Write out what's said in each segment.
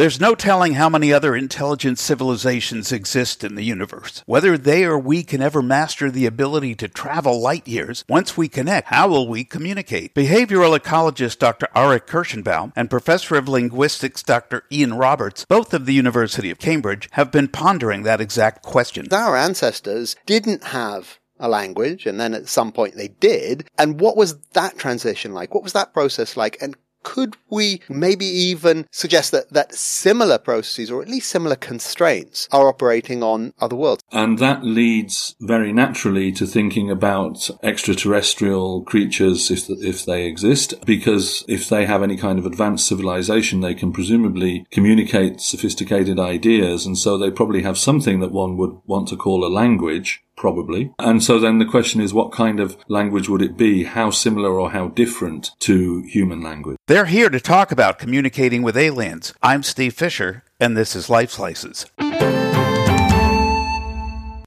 There's no telling how many other intelligent civilizations exist in the universe. Whether they or we can ever master the ability to travel light years, once we connect, how will we communicate? Behavioral ecologist Dr. Arik Kershenbaum and professor of linguistics Dr. Ian Roberts, both of the University of Cambridge, have been pondering that exact question. Our ancestors didn't have a language and then at some point they did. And what was that transition like? What was that process like? And could we maybe even suggest that, that similar processes or at least similar constraints are operating on other worlds? And that leads very naturally to thinking about extraterrestrial creatures if, if they exist, because if they have any kind of advanced civilization, they can presumably communicate sophisticated ideas. And so they probably have something that one would want to call a language probably. And so then the question is, what kind of language would it be? How similar or how different to human language? They're here to talk about communicating with aliens. I'm Steve Fisher, and this is Lifeslices.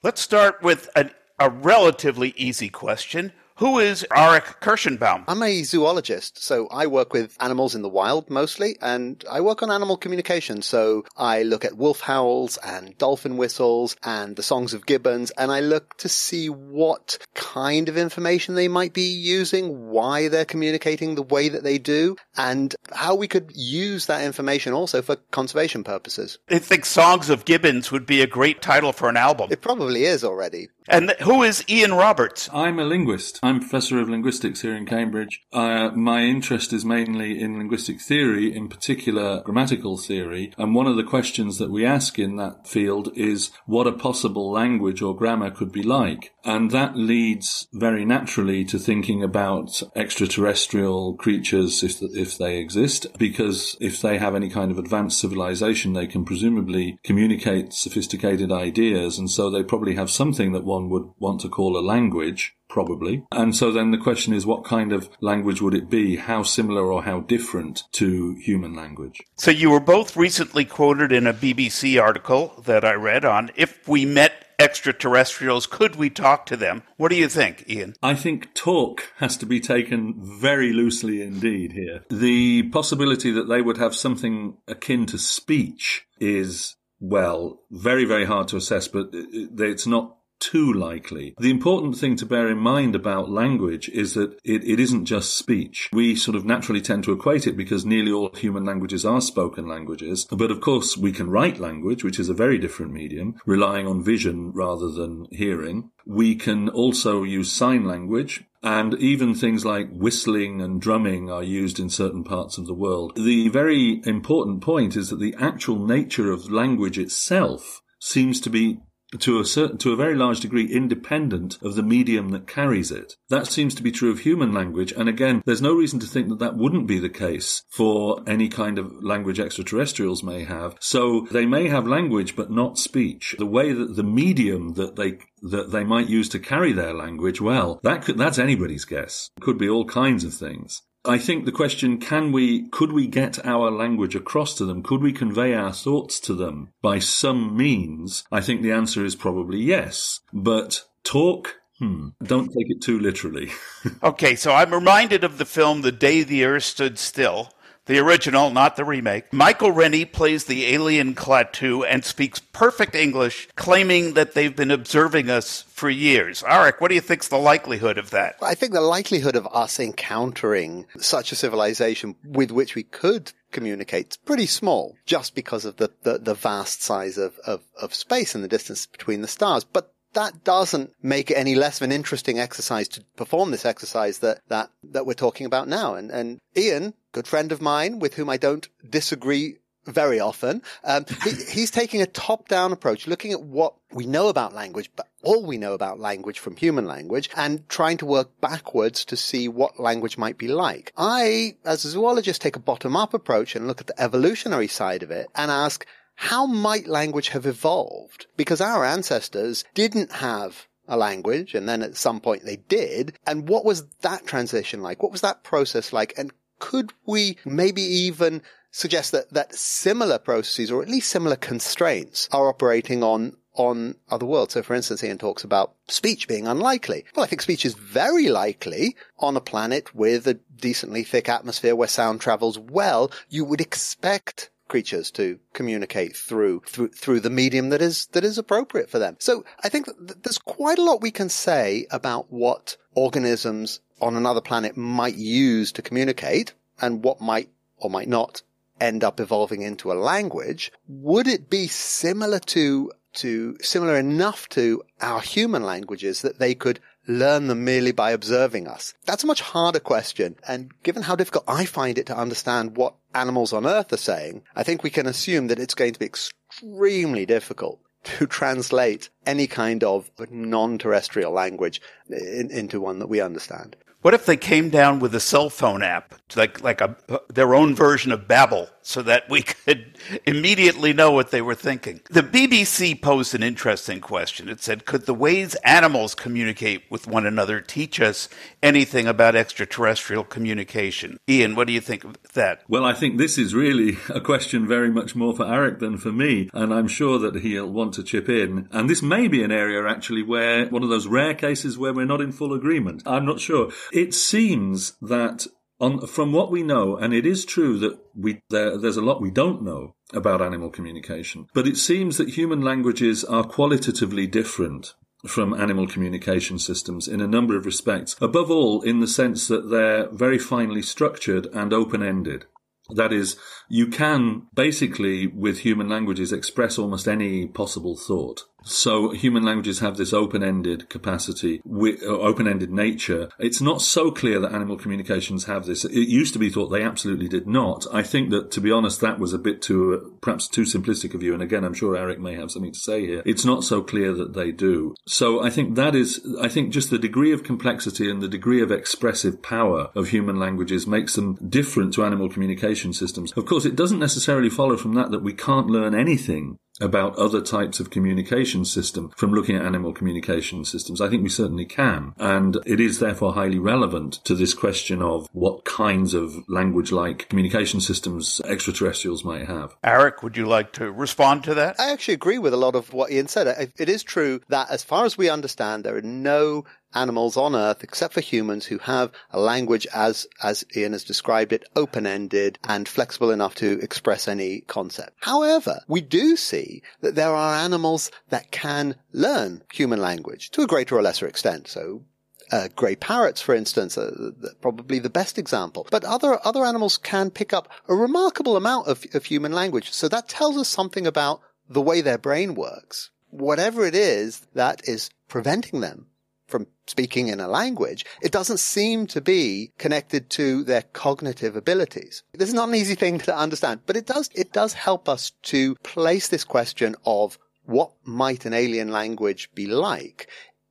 Let's start with a, a relatively easy question. Who is Arik Kershenbaum? I'm a zoologist, so I work with animals in the wild mostly, and I work on animal communication. So I look at wolf howls and dolphin whistles and the songs of gibbons, and I look to see what kind of information they might be using, why they're communicating the way that they do, and how we could use that information also for conservation purposes. I think Songs of Gibbons would be a great title for an album. It probably is already. And who is Ian Roberts? I'm a linguist. I'm professor of linguistics here in Cambridge. Uh, my interest is mainly in linguistic theory, in particular grammatical theory. And one of the questions that we ask in that field is what a possible language or grammar could be like. And that leads very naturally to thinking about extraterrestrial creatures if, if they exist, because if they have any kind of advanced civilization, they can presumably communicate sophisticated ideas. And so they probably have something that one would want to call a language probably. And so then the question is, what kind of language would it be? How similar or how different to human language? So you were both recently quoted in a BBC article that I read on if we met extraterrestrials, could we talk to them? What do you think, Ian? I think talk has to be taken very loosely indeed here. The possibility that they would have something akin to speech is well, very, very hard to assess, but it's not too likely. The important thing to bear in mind about language is that it, it isn't just speech. We sort of naturally tend to equate it because nearly all human languages are spoken languages. But of course, we can write language, which is a very different medium, relying on vision rather than hearing. We can also use sign language, and even things like whistling and drumming are used in certain parts of the world. The very important point is that the actual nature of language itself seems to be to a certain, to a very large degree independent of the medium that carries it. That seems to be true of human language. And again, there's no reason to think that that wouldn't be the case for any kind of language extraterrestrials may have. So they may have language, but not speech. The way that the medium that they that they might use to carry their language, well, that could, that's anybody's guess. Could be all kinds of things. I think the question, can we, could we get our language across to them? Could we convey our thoughts to them by some means? I think the answer is probably yes. But talk, Hmm. Don't take it too literally. okay, so I'm reminded of the film The Day the Earth Stood Still, the original, not the remake. Michael Rennie plays the alien Klaatu and speaks perfect English, claiming that they've been observing us for years. Arik, what do you think's the likelihood of that? I think the likelihood of us encountering such a civilization with which we could communicate is pretty small, just because of the, the, the vast size of, of, of space and the distance between the stars. But that doesn't make it any less of an interesting exercise to perform this exercise that, that, that we're talking about now. And, and Ian, good friend of mine with whom I don't disagree very often, um, he, he's taking a top-down approach, looking at what we know about language, but all we know about language from human language and trying to work backwards to see what language might be like. I, as a zoologist, take a bottom-up approach and look at the evolutionary side of it and ask, how might language have evolved? Because our ancestors didn't have a language and then at some point they did. And what was that transition like? What was that process like? And could we maybe even suggest that, that similar processes or at least similar constraints are operating on on other worlds. So for instance, Ian talks about speech being unlikely. Well, I think speech is very likely on a planet with a decently thick atmosphere where sound travels well. You would expect creatures to communicate through, through, through the medium that is, that is appropriate for them. So I think there's quite a lot we can say about what organisms on another planet might use to communicate and what might or might not end up evolving into a language. Would it be similar to, to, similar enough to our human languages that they could learn them merely by observing us? That's a much harder question. And given how difficult I find it to understand what animals on Earth are saying, I think we can assume that it's going to be extremely difficult to translate any kind of non-terrestrial language in, into one that we understand. What if they came down with a cell phone app, like like a their own version of Babel, so that we could immediately know what they were thinking? The BBC posed an interesting question. It said, "Could the ways animals communicate with one another teach us anything about extraterrestrial communication?" Ian, what do you think of that? Well, I think this is really a question very much more for Arik than for me, and I'm sure that he'll want to chip in. And this may be an area actually where one of those rare cases where we're not in full agreement. I'm not sure. It seems that on, from what we know, and it is true that we there, there's a lot we don't know about animal communication, but it seems that human languages are qualitatively different from animal communication systems in a number of respects. Above all, in the sense that they're very finely structured and open-ended. That is, you can basically, with human languages, express almost any possible thought. So human languages have this open-ended capacity, uh, open-ended nature. It's not so clear that animal communications have this. It used to be thought they absolutely did not. I think that, to be honest, that was a bit too, uh, perhaps too simplistic of you. And again, I'm sure Arik may have something to say here. It's not so clear that they do. So I think that is, I think just the degree of complexity and the degree of expressive power of human languages makes them different to animal communication systems. Of course, it doesn't necessarily follow from that that we can't learn anything about other types of communication system from looking at animal communication systems? I think we certainly can. And it is therefore highly relevant to this question of what kinds of language like communication systems extraterrestrials might have. Arik, would you like to respond to that? I actually agree with a lot of what Ian said. It is true that as far as we understand, there are no animals on Earth, except for humans, who have a language as, as Ian has described it, open-ended and flexible enough to express any concept. However, we do see that there are animals that can learn human language to a greater or lesser extent. So uh, grey parrots, for instance, are probably the best example. But other other animals can pick up a remarkable amount of, of human language. So that tells us something about the way their brain works. Whatever it is that is preventing them from speaking in a language, it doesn't seem to be connected to their cognitive abilities. This is not an easy thing to understand, but it does, it does help us to place this question of what might an alien language be like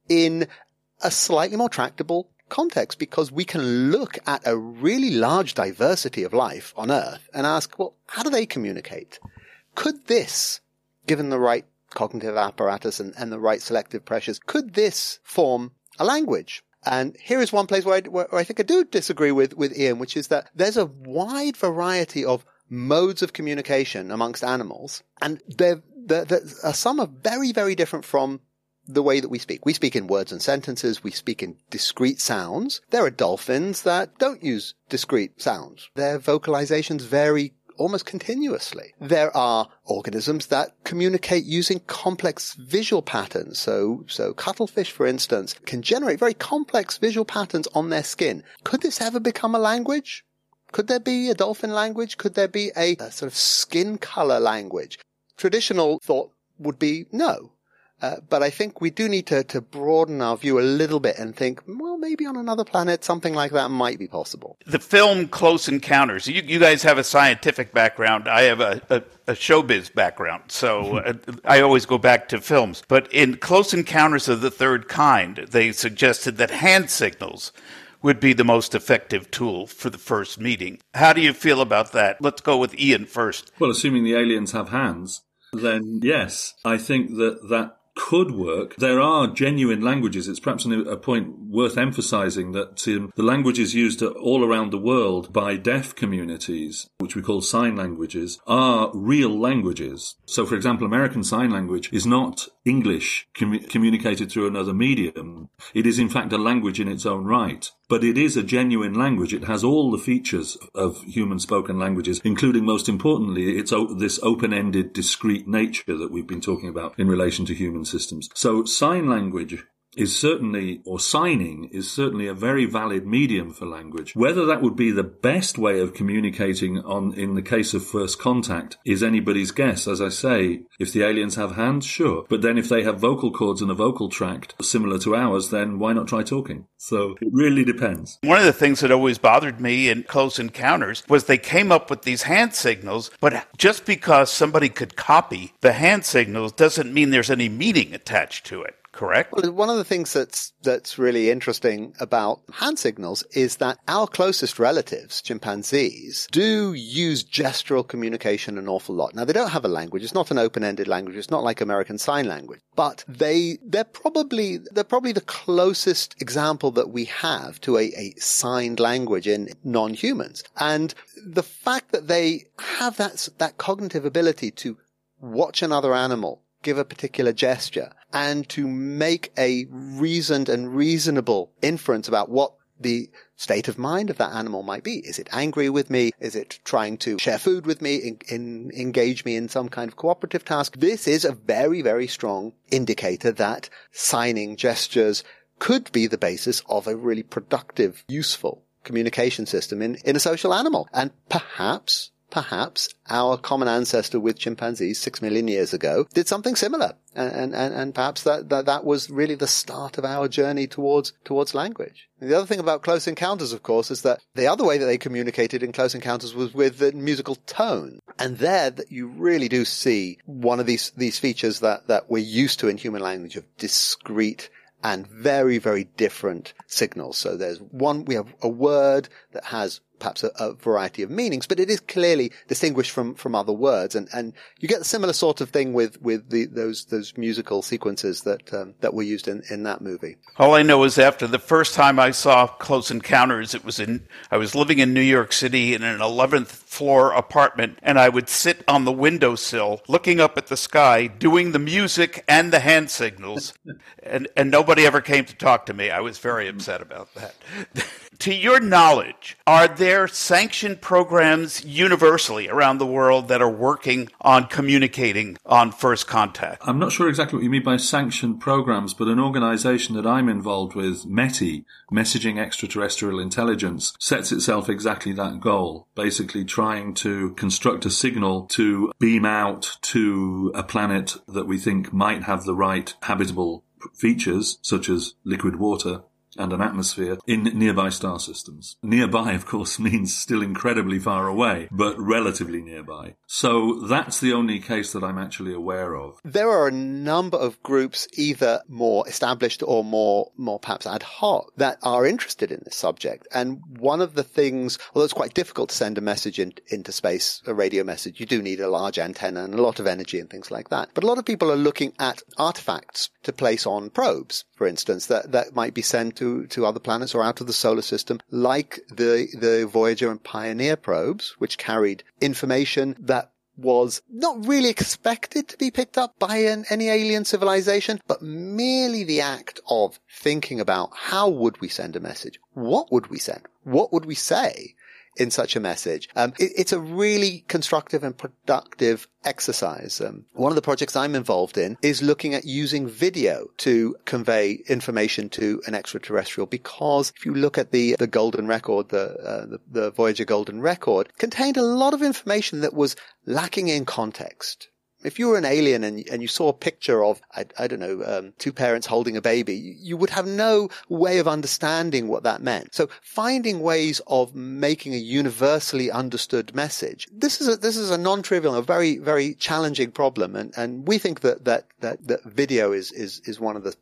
in a slightly more tractable context because we can look at a really large diversity of life on Earth and ask, well, how do they communicate? Could this, given the right cognitive apparatus and, and the right selective pressures. Could this form a language? And here is one place where I, where I think I do disagree with, with Ian, which is that there's a wide variety of modes of communication amongst animals, and there, are some are very, very different from the way that we speak. We speak in words and sentences. We speak in discrete sounds. There are dolphins that don't use discrete sounds. Their vocalizations vary almost continuously. There are organisms that communicate using complex visual patterns. So, so cuttlefish, for instance, can generate very complex visual patterns on their skin. Could this ever become a language? Could there be a dolphin language? Could there be a, a sort of skin color language? Traditional thought would be no. Uh, but I think we do need to, to broaden our view a little bit and think, well, maybe on another planet, something like that might be possible. The film Close Encounters, you, you guys have a scientific background. I have a, a, a showbiz background. So uh, I always go back to films. But in Close Encounters of the Third Kind, they suggested that hand signals would be the most effective tool for the first meeting. How do you feel about that? Let's go with Ian first. Well, assuming the aliens have hands, then yes, I think that that could work. There are genuine languages. It's perhaps a point worth emphasizing that um, the languages used all around the world by deaf communities, which we call sign languages, are real languages. So, for example, American Sign Language is not English commu- communicated through another medium. It is, in fact, a language in its own right. But it is a genuine language. It has all the features of human spoken languages, including, most importantly, its o- this open-ended, discrete nature that we've been talking about in relation to human systems. So, sign language is certainly, or signing is certainly a very valid medium for language. Whether that would be the best way of communicating on, in the case of first contact, is anybody's guess. As I say, if the aliens have hands, sure. But then if they have vocal cords and a vocal tract similar to ours, then why not try talking? So it really depends. One of the things that always bothered me in Close Encounters was they came up with these hand signals, but just because somebody could copy the hand signals doesn't mean there's any meaning attached to it correct? Well, one of the things that's that's really interesting about hand signals is that our closest relatives, chimpanzees, do use gestural communication an awful lot. Now they don't have a language; it's not an open-ended language. It's not like American Sign Language, but they they're probably they're probably the closest example that we have to a, a signed language in non-humans, and the fact that they have that that cognitive ability to watch another animal give a particular gesture and to make a reasoned and reasonable inference about what the state of mind of that animal might be. Is it angry with me? Is it trying to share food with me, in, in, engage me in some kind of cooperative task? This is a very, very strong indicator that signing gestures could be the basis of a really productive, useful communication system in, in a social animal. And perhaps perhaps our common ancestor with chimpanzees six million years ago did something similar. And, and, and perhaps that, that, that was really the start of our journey towards, towards language. And the other thing about Close Encounters, of course, is that the other way that they communicated in Close Encounters was with the musical tone. And there that you really do see one of these, these features that, that we're used to in human language of discrete and very, very different signals. So there's one, we have a word that has perhaps a, a, variety of meanings, but it is clearly distinguished from, from other words. And, and you get a similar sort of thing with, with the, those, those musical sequences that, um, that were used in, in that movie. All I know is after the first time I saw Close Encounters, it was in, I was living in New York City in an 11th floor apartment and I would sit on the windowsill looking up at the sky, doing the music and the hand signals. and, and nobody ever came to talk to me. I was very upset about that. to your knowledge, are there sanctioned programs universally around the world that are working on communicating on first contact? I'm not sure exactly what you mean by sanctioned programs, but an organization that I'm involved with, METI, Messaging Extraterrestrial Intelligence, sets itself exactly that goal. Basically trying to construct a signal to beam out to a planet that we think might have the right habitable features, such as liquid water, and an atmosphere in nearby star systems. Nearby, of course, means still incredibly far away, but relatively nearby. So that's the only case that I'm actually aware of. There are a number of groups, either more established or more, more perhaps ad hoc, that are interested in this subject. And one of the things, although it's quite difficult to send a message in, into space, a radio message, you do need a large antenna and a lot of energy and things like that. But a lot of people are looking at artifacts to place on probes, for instance, that, that might be sent to, to other planets or out of the solar system, like the, the Voyager and Pioneer probes, which carried information that was not really expected to be picked up by an, any alien civilization, but merely the act of thinking about how would we send a message? What would we send? What would we say? In such a message. Um, it, it's a really constructive and productive exercise. Um, one of the projects I'm involved in is looking at using video to convey information to an extraterrestrial because if you look at the the golden record, the, uh, the, the Voyager golden record contained a lot of information that was lacking in context. If you were an alien and, and you saw a picture of, I, I don't know, um, two parents holding a baby, you would have no way of understanding what that meant. So finding ways of making a universally understood message. This is a, this is a non-trivial, a very, very challenging problem. And, and we think that, that, that, that video is, is, is one of the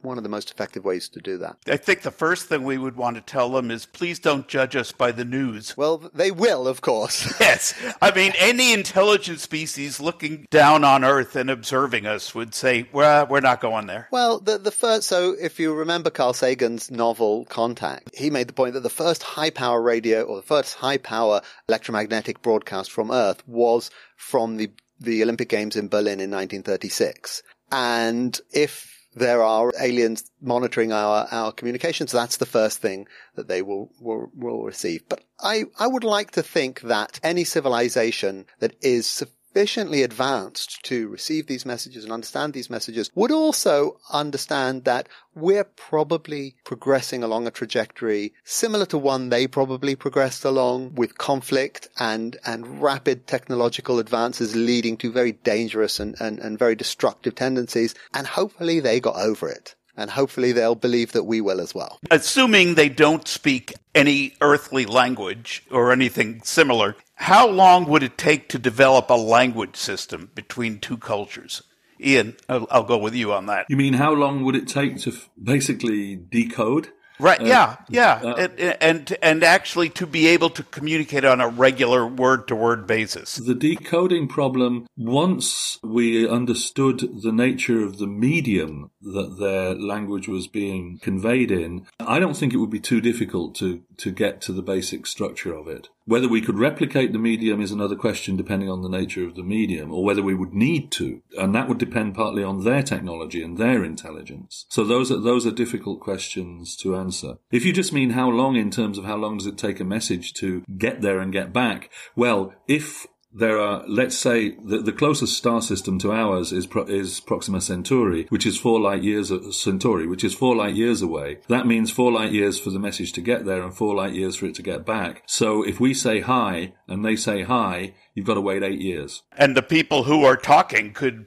one of the most effective ways to do that. I think the first thing we would want to tell them is please don't judge us by the news. Well, they will, of course. yes. I mean, any intelligent species looking down on Earth and observing us would say, well, we're not going there. Well, the, the first, so if you remember Carl Sagan's novel Contact, he made the point that the first high power radio or the first high power electromagnetic broadcast from Earth was from the, the Olympic Games in Berlin in 1936. And if there are aliens monitoring our, our communications. That's the first thing that they will, will, will receive. But I, I would like to think that any civilization that is sufficiently advanced to receive these messages and understand these messages would also understand that we're probably progressing along a trajectory similar to one they probably progressed along with conflict and, and rapid technological advances leading to very dangerous and, and, and very destructive tendencies. And hopefully they got over it and hopefully they'll believe that we will as well. Assuming they don't speak any earthly language or anything similar, how long would it take to develop a language system between two cultures? Ian, I'll, I'll go with you on that. You mean how long would it take to f- basically decode? Right. Uh, yeah. Yeah. Uh, and, and and actually to be able to communicate on a regular word to word basis. The decoding problem. Once we understood the nature of the medium that their language was being conveyed in, I don't think it would be too difficult to to get to the basic structure of it. Whether we could replicate the medium is another question depending on the nature of the medium, or whether we would need to. And that would depend partly on their technology and their intelligence. So those are, those are difficult questions to answer. If you just mean how long in terms of how long does it take a message to get there and get back, well, if there are, let's say, the, the closest star system to ours is is Proxima Centauri, which is four light years uh, Centauri, which is four light years away. That means four light years for the message to get there and four light years for it to get back. So if we say hi and they say hi, you've got to wait eight years. And the people who are talking could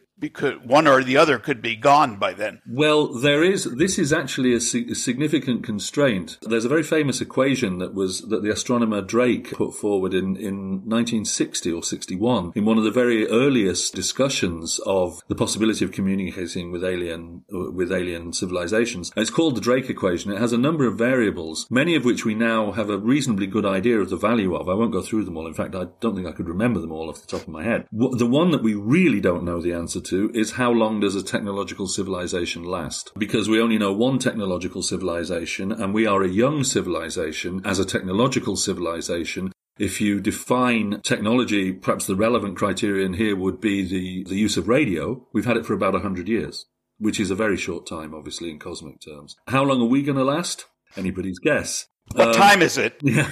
one or the other could be gone by then. Well, there is. This is actually a, a, significant constraint. There's a very famous equation that was that the astronomer Drake put forward in in 1960 or 61 in one of the very earliest discussions of the possibility of communicating with alien with alien civilizations. it's called the Drake equation. It has a number of variables, many of which we now have a reasonably good idea of the value of. I won't go through them all. In fact, I don't think I could remember them all off the top of my head. The one that we really don't know the answer to to is how long does a technological civilization last? Because we only know one technological civilization and we are a young civilization as a technological civilization. If you define technology, perhaps the relevant criterion here would be the, the use of radio. We've had it for about 100 years, which is a very short time, obviously, in cosmic terms. How long are we going to last? Anybody's guess. What um, time is it? Yeah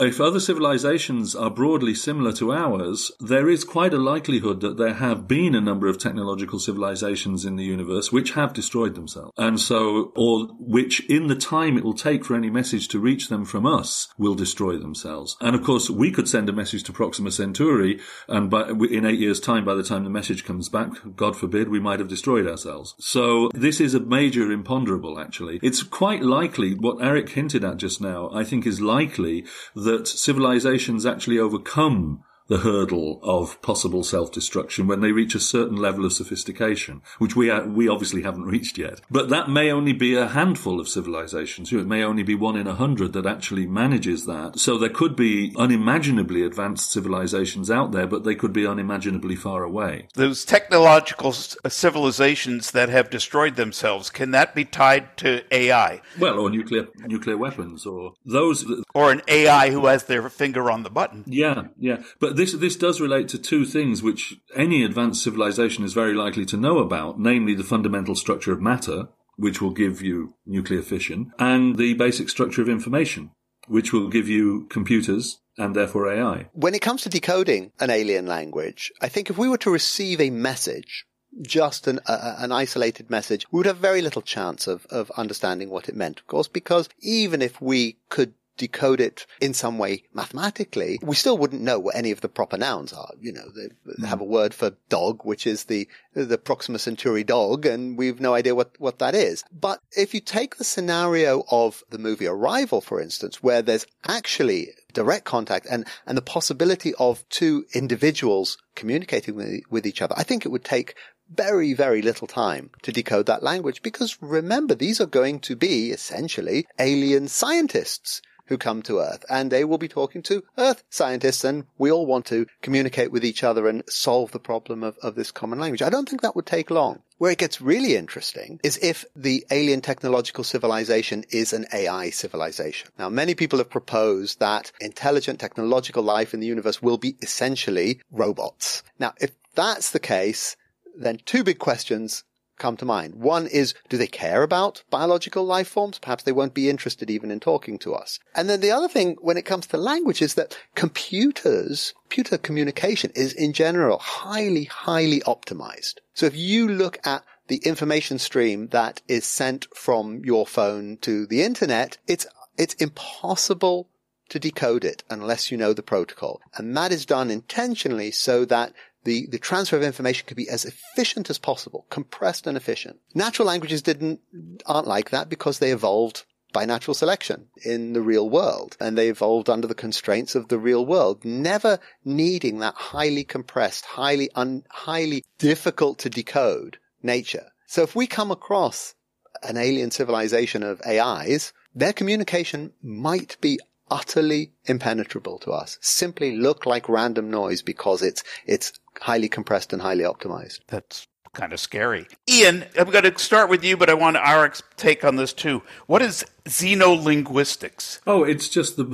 if other civilizations are broadly similar to ours, there is quite a likelihood that there have been a number of technological civilizations in the universe which have destroyed themselves. And so, or which in the time it will take for any message to reach them from us will destroy themselves. And of course, we could send a message to Proxima Centauri and by, in eight years time, by the time the message comes back, God forbid, we might have destroyed ourselves. So this is a major imponderable, actually. It's quite likely what Arik hinted at just now, I think is likely that that civilizations actually overcome the hurdle of possible self-destruction when they reach a certain level of sophistication, which we are, we obviously haven't reached yet. But that may only be a handful of civilizations. It may only be one in a hundred that actually manages that. So there could be unimaginably advanced civilizations out there, but they could be unimaginably far away. Those technological uh, civilizations that have destroyed themselves, can that be tied to AI? Well, or nuclear nuclear weapons, or those, or an AI who has their finger on the button. Yeah, yeah. But this this does relate to two things which any advanced civilization is very likely to know about, namely the fundamental structure of matter, which will give you nuclear fission, and the basic structure of information, which will give you computers and therefore AI. When it comes to decoding an alien language, I think if we were to receive a message just an, uh, an isolated message, we would have very little chance of, of understanding what it meant, of course, because even if we could decode it in some way mathematically, we still wouldn't know what any of the proper nouns are. You know, they mm. have a word for dog, which is the, the Proxima Centauri dog, and we've no idea what, what that is. But if you take the scenario of the movie Arrival, for instance, where there's actually direct contact and, and the possibility of two individuals communicating with, with each other, I think it would take very, very little time to decode that language because remember, these are going to be essentially alien scientists who come to Earth and they will be talking to Earth scientists and we all want to communicate with each other and solve the problem of, of this common language. I don't think that would take long. Where it gets really interesting is if the alien technological civilization is an AI civilization. Now, many people have proposed that intelligent technological life in the universe will be essentially robots. Now, if that's the case, then two big questions come to mind. One is, do they care about biological life forms? Perhaps they won't be interested even in talking to us. And then the other thing when it comes to language is that computers, computer communication is in general highly, highly optimized. So if you look at the information stream that is sent from your phone to the internet, it's, it's impossible to decode it unless you know the protocol. And that is done intentionally so that the, the transfer of information could be as efficient as possible, compressed and efficient. Natural languages didn't, aren't like that because they evolved by natural selection in the real world. And they evolved under the constraints of the real world, never needing that highly compressed, highly un, highly difficult to decode nature. So if we come across an alien civilization of AIs, their communication might be utterly impenetrable to us, simply look like random noise because it's, it's highly compressed and highly optimized. That's kind of scary. Ian, I'm going to start with you, but I want Arik's take on this too. What is xenolinguistics? Oh, it's just the,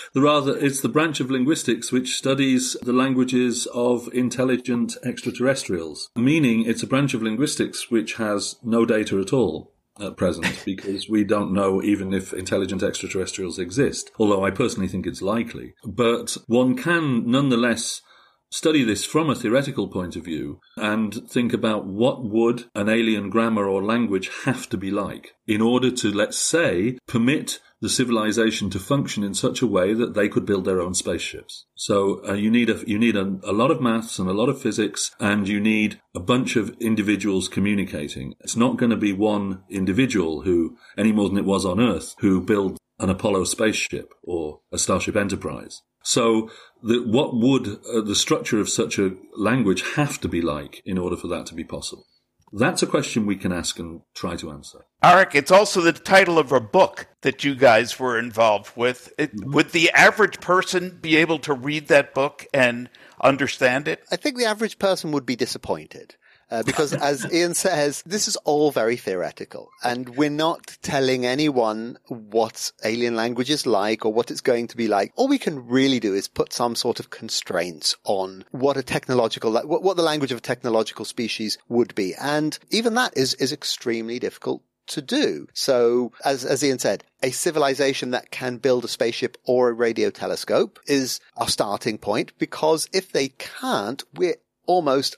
the rather, it's the branch of linguistics which studies the languages of intelligent extraterrestrials, meaning it's a branch of linguistics which has no data at all at present because we don't know even if intelligent extraterrestrials exist, although I personally think it's likely. But one can nonetheless study this from a theoretical point of view and think about what would an alien grammar or language have to be like in order to, let's say, permit the civilization to function in such a way that they could build their own spaceships. So uh, you need a you need a, a, lot of maths and a lot of physics, and you need a bunch of individuals communicating. It's not going to be one individual who, any more than it was on Earth, who build an Apollo spaceship or a Starship Enterprise. So, the, what would uh, the structure of such a language have to be like in order for that to be possible? That's a question we can ask and try to answer. Arik, it's also the title of a book that you guys were involved with. It, would the average person be able to read that book and understand it? I think the average person would be disappointed. Uh, because as Ian says, this is all very theoretical and we're not telling anyone what alien language is like or what it's going to be like. All we can really do is put some sort of constraints on what a technological, what the language of a technological species would be. And even that is, is extremely difficult to do. So, as, as Ian said, a civilization that can build a spaceship or a radio telescope is our starting point because if they can't, we're almost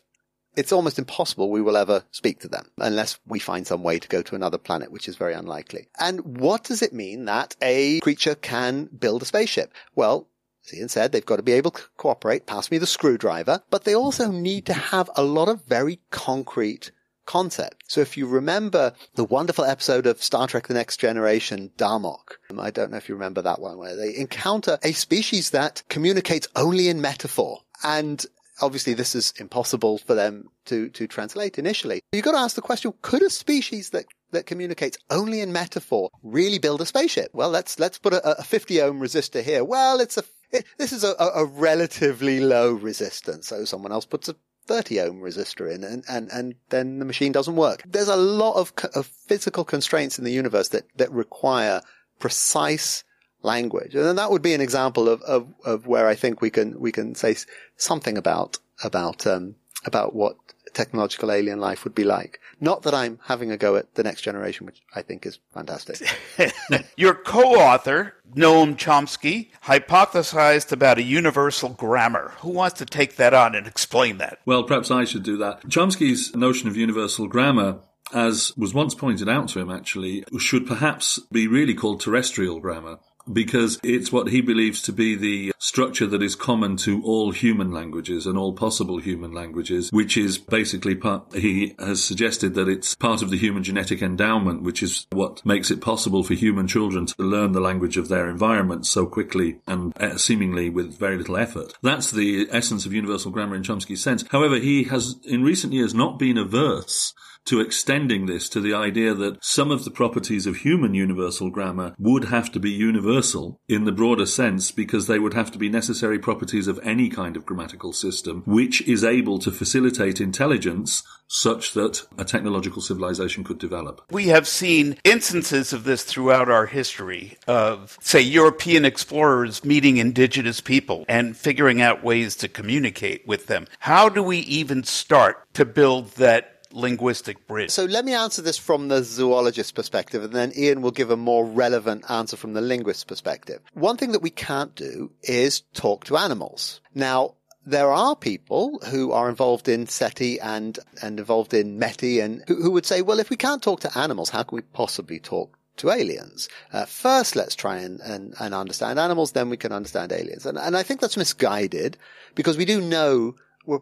it's almost impossible we will ever speak to them unless we find some way to go to another planet, which is very unlikely. And what does it mean that a creature can build a spaceship? Well, as Ian said, they've got to be able to cooperate, pass me the screwdriver, but they also need to have a lot of very concrete concept. So if you remember the wonderful episode of Star Trek The Next Generation, Darmok, um, I don't know if you remember that one, where they encounter a species that communicates only in metaphor. And obviously this is impossible for them to, to translate initially. You've got to ask the question, could a species that that communicates only in metaphor really build a spaceship? Well, let's, let's put a, a 50 ohm resistor here. Well, it's a, it, this is a, a relatively low resistance. So someone else puts a 30 ohm resistor in and, and, and then the machine doesn't work. There's a lot of, of physical constraints in the universe that, that require precise language. And that would be an example of, of, of where I think we can, we can say something about, about, um, about what technological alien life would be like. Not that I'm having a go at the next generation, which I think is fantastic. Your co-author, Noam Chomsky, hypothesized about a universal grammar. Who wants to take that on and explain that? Well, perhaps I should do that. Chomsky's notion of universal grammar as was once pointed out to him actually, should perhaps be really called terrestrial grammar because it's what he believes to be the structure that is common to all human languages and all possible human languages, which is basically part, he has suggested that it's part of the human genetic endowment, which is what makes it possible for human children to learn the language of their environment so quickly and uh, seemingly with very little effort. That's the essence of universal grammar in Chomsky's sense. However, he has in recent years not been averse to extending this to the idea that some of the properties of human universal grammar would have to be universal in the broader sense because they would have to be necessary properties of any kind of grammatical system which is able to facilitate intelligence such that a technological civilization could develop. We have seen instances of this throughout our history of, say, European explorers meeting indigenous people and figuring out ways to communicate with them. How do we even start to build that linguistic bridge. So let me answer this from the zoologist perspective, and then Ian will give a more relevant answer from the linguist perspective. One thing that we can't do is talk to animals. Now, there are people who are involved in SETI and, and involved in METI and who, who would say, well, if we can't talk to animals, how can we possibly talk to aliens. Uh, first, let's try and, and, and, understand animals, then we can understand aliens. And, and I think that's misguided because we do know we're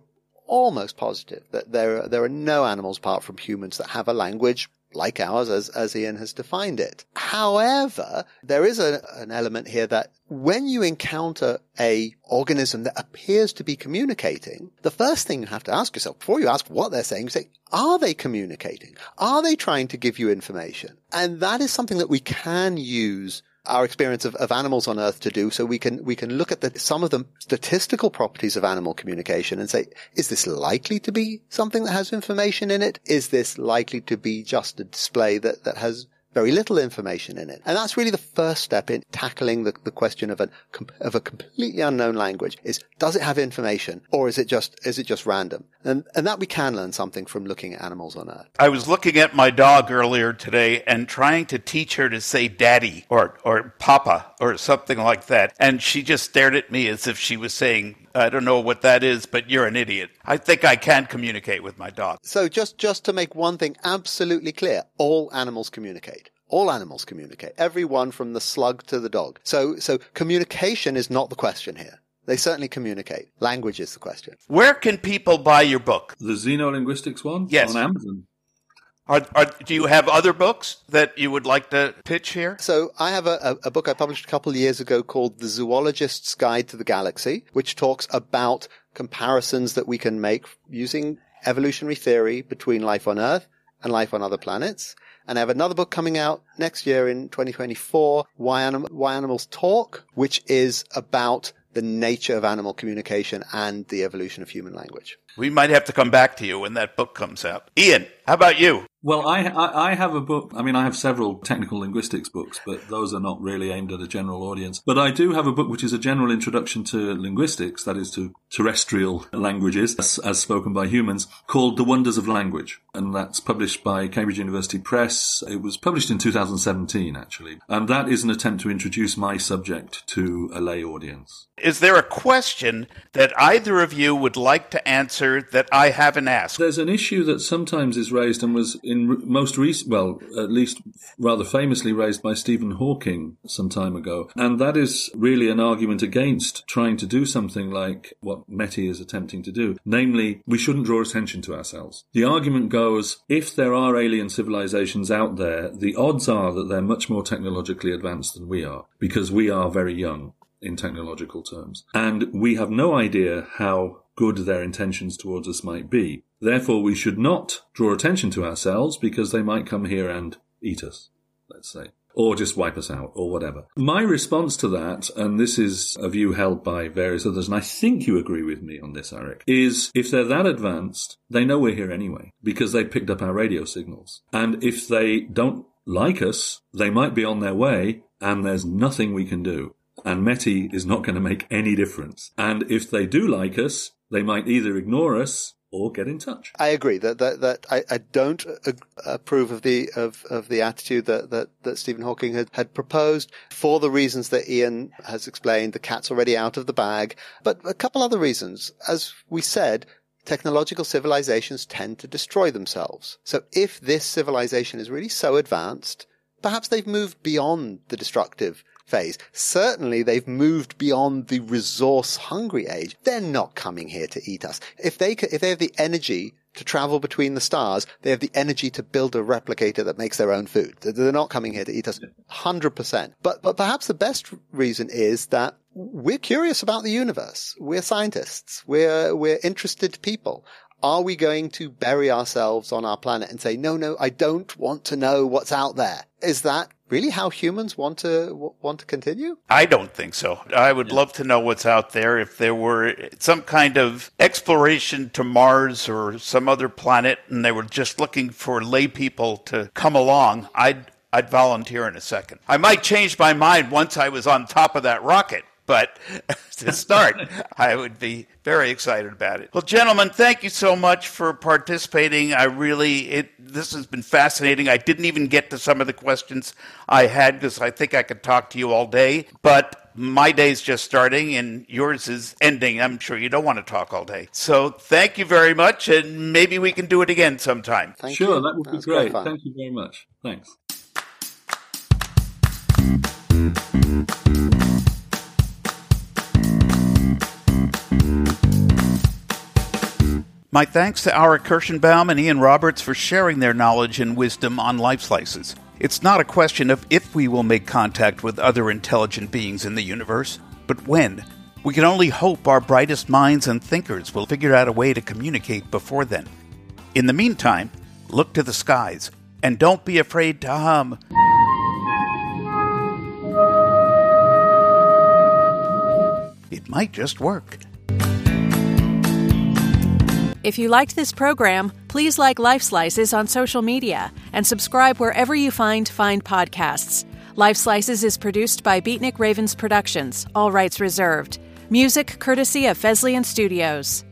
almost positive that there are, there are no animals apart from humans that have a language like ours as, as Ian has defined it. However, there is a, an element here that when you encounter a organism that appears to be communicating, the first thing you have to ask yourself before you ask what they're saying, you say, are they communicating? Are they trying to give you information? And that is something that we can use our experience of, of animals on Earth to do. So we can we can look at the, some of the statistical properties of animal communication and say, is this likely to be something that has information in it? Is this likely to be just a display that, that has very little information in it. And that's really the first step in tackling the, the question of a, of a completely unknown language is, does it have information or is it just, is it just random? And, and that we can learn something from looking at animals on Earth. I was looking at my dog earlier today and trying to teach her to say daddy or, or papa or something like that. And she just stared at me as if she was saying, I don't know what that is, but you're an idiot. I think I can communicate with my dog. So just, just to make one thing absolutely clear, all animals communicate. All animals communicate. Everyone from the slug to the dog. So, so communication is not the question here. They certainly communicate. Language is the question. Where can people buy your book? The Xenolinguistics one? Yes. On Amazon. Are, are, do you have other books that you would like to pitch here? So I have a, a book I published a couple of years ago called The Zoologist's Guide to the Galaxy, which talks about comparisons that we can make using evolutionary theory between life on Earth and life on other planets. And I have another book coming out next year in 2024, Why, Anim- Why Animals Talk, which is about the nature of animal communication and the evolution of human language. We might have to come back to you when that book comes out. Ian, how about you? Well, I, I, I have a book. I mean, I have several technical linguistics books, but those are not really aimed at a general audience. But I do have a book which is a general introduction to linguistics, that is to terrestrial languages as, as spoken by humans, called The Wonders of Language. And that's published by Cambridge University Press. It was published in 2017, actually. And that is an attempt to introduce my subject to a lay audience. Is there a question that either of you would like to answer that I haven't asked? There's an issue that sometimes is raised and was in most recent, well, at least rather famously raised by Stephen Hawking some time ago. And that is really an argument against trying to do something like what METI is attempting to do. Namely, we shouldn't draw attention to ourselves. The argument goes, if there are alien civilizations out there, the odds are that they're much more technologically advanced than we are, because we are very young in technological terms. And we have no idea how good their intentions towards us might be. Therefore, we should not draw attention to ourselves because they might come here and eat us, let's say, or just wipe us out or whatever. My response to that, and this is a view held by various others, and I think you agree with me on this, Arik, is if they're that advanced, they know we're here anyway because they picked up our radio signals. And if they don't like us, they might be on their way and there's nothing we can do. And METI is not going to make any difference. And if they do like us, they might either ignore us or get in touch. I agree that that, that I, I don't approve of the of, of the attitude that, that, that Stephen Hawking had, had proposed for the reasons that Ian has explained. The cat's already out of the bag, but a couple other reasons. As we said, technological civilizations tend to destroy themselves. So if this civilization is really so advanced, perhaps they've moved beyond the destructive phase. Certainly they've moved beyond the resource hungry age. They're not coming here to eat us. If they, if they have the energy to travel between the stars, they have the energy to build a replicator that makes their own food. They're not coming here to eat us 100%. But, but perhaps the best reason is that we're curious about the universe. We're scientists. We're, we're interested people. Are we going to bury ourselves on our planet and say, no, no, I don't want to know what's out there? Is that really how humans want to want to continue? I don't think so. I would love to know what's out there. If there were some kind of exploration to Mars or some other planet, and they were just looking for lay people to come along, I'd I'd volunteer in a second. I might change my mind once I was on top of that rocket. But to start, I would be very excited about it. Well, gentlemen, thank you so much for participating. I really, it, this has been fascinating. I didn't even get to some of the questions I had because I think I could talk to you all day. But my day's just starting and yours is ending. I'm sure you don't want to talk all day. So thank you very much, and maybe we can do it again sometime. Thank sure, you. that would be great. Thank you very much. Thanks. My thanks to Arik Kershenbaum and Ian Roberts for sharing their knowledge and wisdom on Lifeslices. It's not a question of if we will make contact with other intelligent beings in the universe, but when. We can only hope our brightest minds and thinkers will figure out a way to communicate before then. In the meantime, look to the skies and don't be afraid to hum. It might just work. If you liked this program, please like Lifeslices on social media and subscribe wherever you find fine podcasts. Lifeslices is produced by Beatnik Ravens Productions, all rights reserved. Music courtesy of Fesliyan Studios.